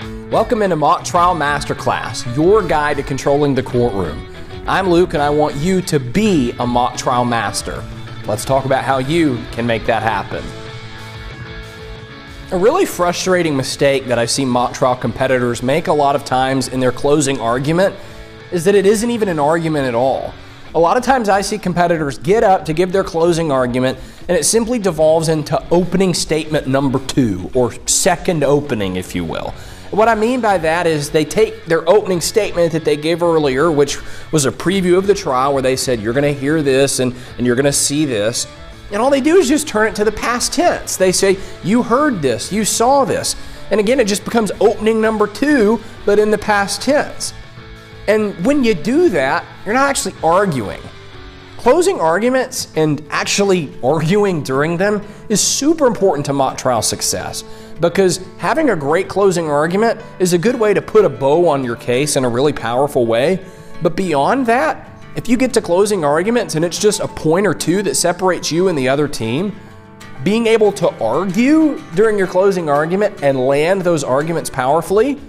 Welcome into Mock Trial Masterclass, your guide to controlling the courtroom. I'm Luke and I want you to be a mock trial master. Let's talk about how you can make that happen. A really frustrating mistake that I've seen mock trial competitors make a lot of times in their closing argument is that it isn't even an argument at all. A lot of times I see competitors get up to give their closing argument and it simply devolves into opening statement number two, or second opening, if you will. What I mean by that is they take their opening statement that they gave earlier, which was a preview of the trial where they said, You're going to hear this and, and you're going to see this. And all they do is just turn it to the past tense. They say, You heard this, you saw this. And again, it just becomes opening number two, but in the past tense. And when you do that, you're not actually arguing. Closing arguments and actually arguing during them is super important to mock trial success because having a great closing argument is a good way to put a bow on your case in a really powerful way. But beyond that, if you get to closing arguments and it's just a point or two that separates you and the other team, being able to argue during your closing argument and land those arguments powerfully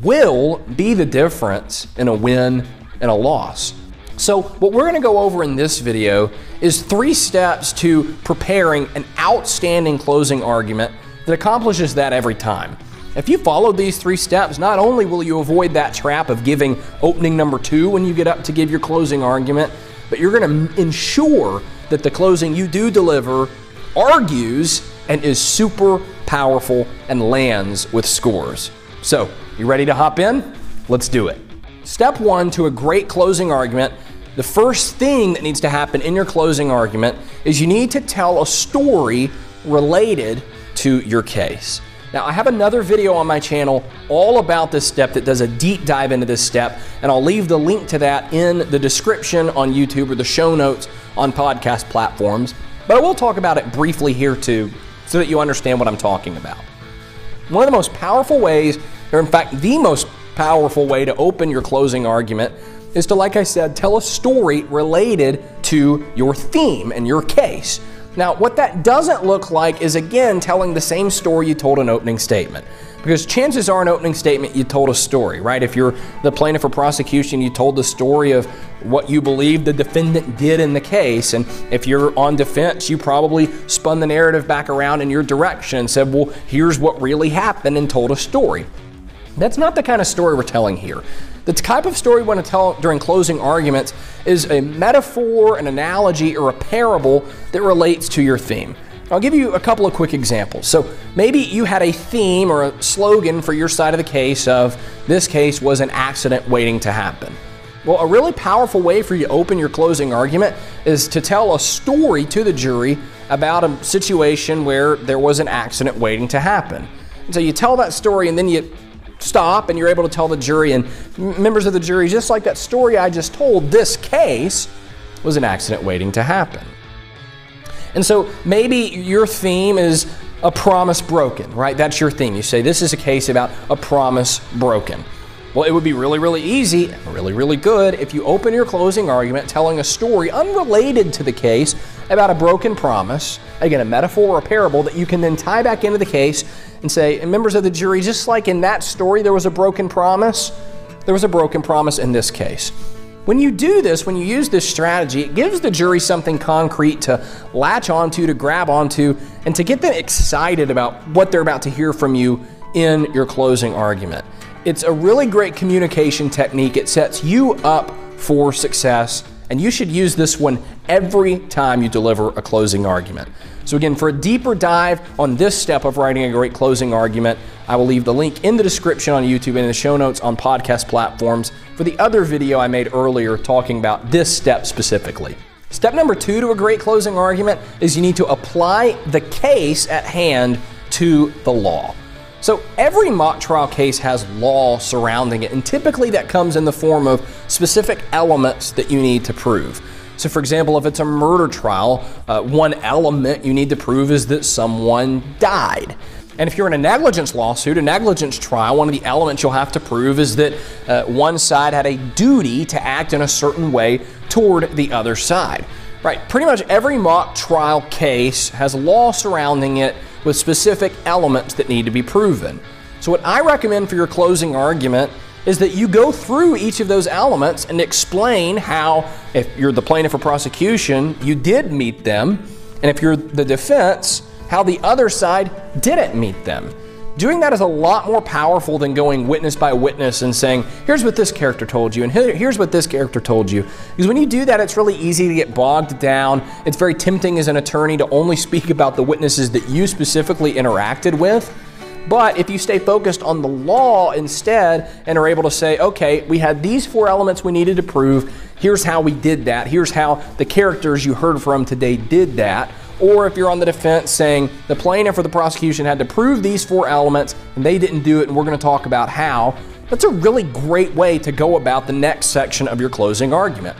will be the difference in a win and a loss. So what we're gonna go over in this video is three steps to preparing an outstanding closing argument that accomplishes that every time. If you follow these three steps, not only will you avoid that trap of giving opening number two when you get up to give your closing argument, but you're gonna ensure that the closing you do deliver argues and is super powerful and lands with scores. So, you ready to hop in? Let's do it. Step one to a great closing argument the first thing that needs to happen in your closing argument is you need to tell a story related to your case. Now, I have another video on my channel all about this step that does a deep dive into this step, and I'll leave the link to that in the description on YouTube or the show notes on podcast platforms. But I will talk about it briefly here too, so that you understand what I'm talking about. One of the most powerful ways, or in fact, the most powerful way to open your closing argument is to, like I said, tell a story related to your theme and your case. Now, what that doesn't look like is again telling the same story you told an opening statement. Because chances are, an opening statement, you told a story, right? If you're the plaintiff or prosecution, you told the story of what you believe the defendant did in the case. And if you're on defense, you probably spun the narrative back around in your direction and said, well, here's what really happened and told a story. That's not the kind of story we're telling here. The type of story we want to tell during closing arguments is a metaphor, an analogy, or a parable that relates to your theme. I'll give you a couple of quick examples. So maybe you had a theme or a slogan for your side of the case of this case was an accident waiting to happen. Well, a really powerful way for you to open your closing argument is to tell a story to the jury about a situation where there was an accident waiting to happen. And so you tell that story and then you stop and you're able to tell the jury and members of the jury, just like that story I just told, this case was an accident waiting to happen. And so maybe your theme is a promise broken, right? That's your theme. You say, this is a case about a promise broken. Well, it would be really, really easy, really, really good if you open your closing argument telling a story unrelated to the case about a broken promise, again, a metaphor or a parable that you can then tie back into the case and say, and members of the jury, just like in that story there was a broken promise, there was a broken promise in this case. When you do this, when you use this strategy, it gives the jury something concrete to latch onto, to grab onto, and to get them excited about what they're about to hear from you in your closing argument. It's a really great communication technique. It sets you up for success, and you should use this one every time you deliver a closing argument. So, again, for a deeper dive on this step of writing a great closing argument, I will leave the link in the description on YouTube and in the show notes on podcast platforms for the other video I made earlier talking about this step specifically. Step number two to a great closing argument is you need to apply the case at hand to the law. So every mock trial case has law surrounding it, and typically that comes in the form of specific elements that you need to prove. So, for example, if it's a murder trial, uh, one element you need to prove is that someone died. And if you're in a negligence lawsuit, a negligence trial, one of the elements you'll have to prove is that uh, one side had a duty to act in a certain way toward the other side. Right, pretty much every mock trial case has law surrounding it with specific elements that need to be proven. So, what I recommend for your closing argument is that you go through each of those elements and explain how, if you're the plaintiff or prosecution, you did meet them, and if you're the defense, how the other side didn't meet them. Doing that is a lot more powerful than going witness by witness and saying, here's what this character told you, and here's what this character told you. Because when you do that, it's really easy to get bogged down. It's very tempting as an attorney to only speak about the witnesses that you specifically interacted with. But if you stay focused on the law instead and are able to say, okay, we had these four elements we needed to prove, here's how we did that, here's how the characters you heard from today did that or if you're on the defense saying the plaintiff or the prosecution had to prove these four elements and they didn't do it, and we're going to talk about how, that's a really great way to go about the next section of your closing argument.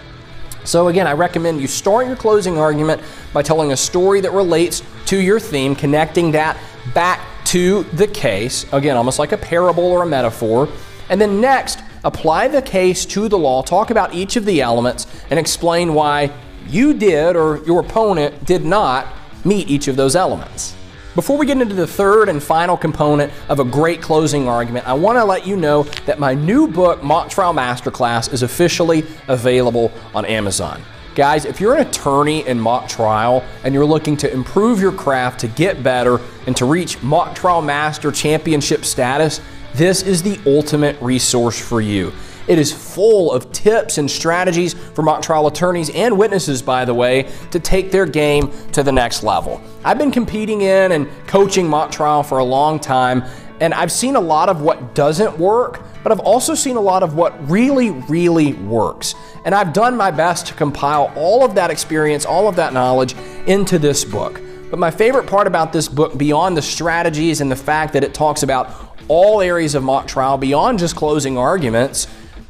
So, again, I recommend you start your closing argument by telling a story that relates to your theme, connecting that back to the case, again, almost like a parable or a metaphor. And then next, apply the case to the law, talk about each of the elements, and explain why you did or your opponent did not meet each of those elements. Before we get into the third and final component of a great closing argument, I want to let you know that my new book, Mock Trial Masterclass, is officially available on Amazon. Guys, if you're an attorney in mock trial and you're looking to improve your craft, to get better, and to reach mock trial master championship status, this is the ultimate resource for you. It is full of tips and strategies for mock trial attorneys and witnesses, by the way, to take their game to the next level. I've been competing in and coaching mock trial for a long time, and I've seen a lot of what doesn't work, but I've also seen a lot of what really, really works. And I've done my best to compile all of that experience, all of that knowledge into this book. But my favorite part about this book, beyond the strategies and the fact that it talks about all areas of mock trial, beyond just closing arguments,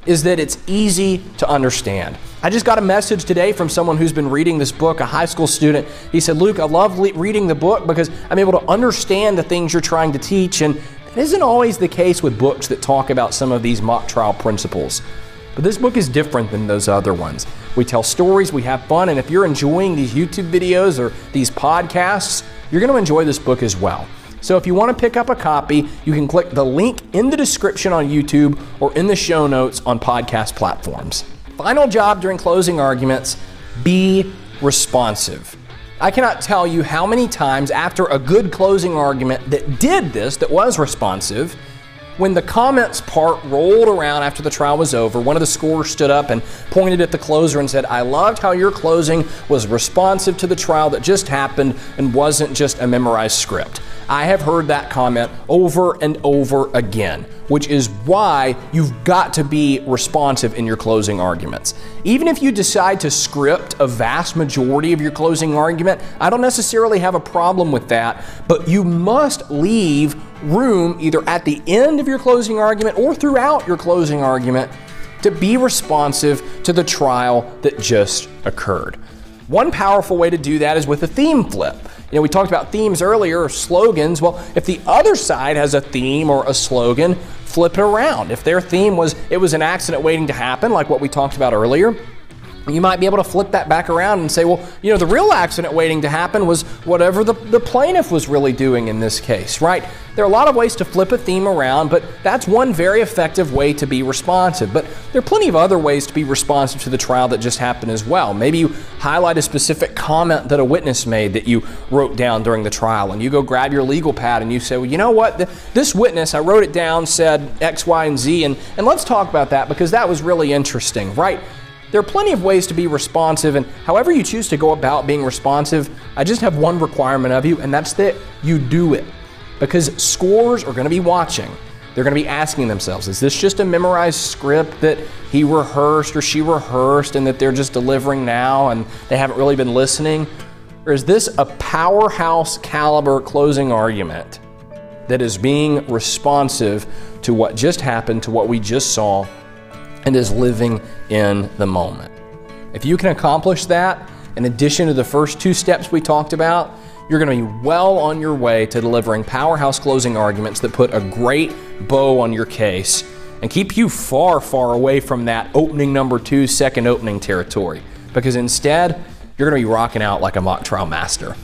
is that it's easy to understand. I just got a message today from someone who's been reading this book, a high school student. He said, Luke, I love reading the book because I'm able to understand the things you're trying to teach. And it isn't always the case with books that talk about some of these mock trial principles. But this book is different than those other ones. We tell stories, we have fun, and if you're enjoying these YouTube videos or these podcasts, you're going to enjoy this book as well. So if you want to pick up a copy, you can click the link in the description on YouTube or in the show notes on podcast platforms. Final job during closing arguments be responsive. I cannot tell you how many times after a good closing argument that did this, that was responsive, when the comments part rolled around after the trial was over, one of the scorers stood up and pointed at the closer and said, I loved how your closing was responsive to the trial that just happened and wasn't just a memorized script. I have heard that comment over and over again, which is why you've got to be responsive in your closing arguments. Even if you decide to script a vast majority of your closing argument, I don't necessarily have a problem with that, but you must leave room either at the end of your closing argument or throughout your closing argument to be responsive to the trial that just occurred. One powerful way to do that is with a theme flip. You know, we talked about themes earlier or slogans. Well, if the other side has a theme or a slogan, flip it around. If their theme was it was an accident waiting to happen, like what we talked about earlier, you might be able to flip that back around and say, well, you know, the real accident waiting to happen was whatever the, the plaintiff was really doing in this case, right? There are a lot of ways to flip a theme around, but that's one very effective way to be responsive. But there are plenty of other ways to be responsive to the trial that just happened as well. Maybe you highlight a specific comment that a witness made that you wrote down during the trial, and you go grab your legal pad and you say, well, you know what? This witness, I wrote it down, said X, Y, and Z, and, and let's talk about that because that was really interesting, right? There are plenty of ways to be responsive, and however you choose to go about being responsive, I just have one requirement of you, and that's that you do it. Because scores are going to be watching. They're going to be asking themselves, is this just a memorized script that he rehearsed or she rehearsed and that they're just delivering now and they haven't really been listening? Or is this a powerhouse caliber closing argument that is being responsive to what just happened, to what we just saw, and is living in the moment. If you can accomplish that, in addition to the first two steps we talked about, you're going to be well on your way to delivering powerhouse closing arguments that put a great bow on your case and keep you far, far away from that opening number two, second opening territory. Because instead, you're going to be rocking out like a mock trial master.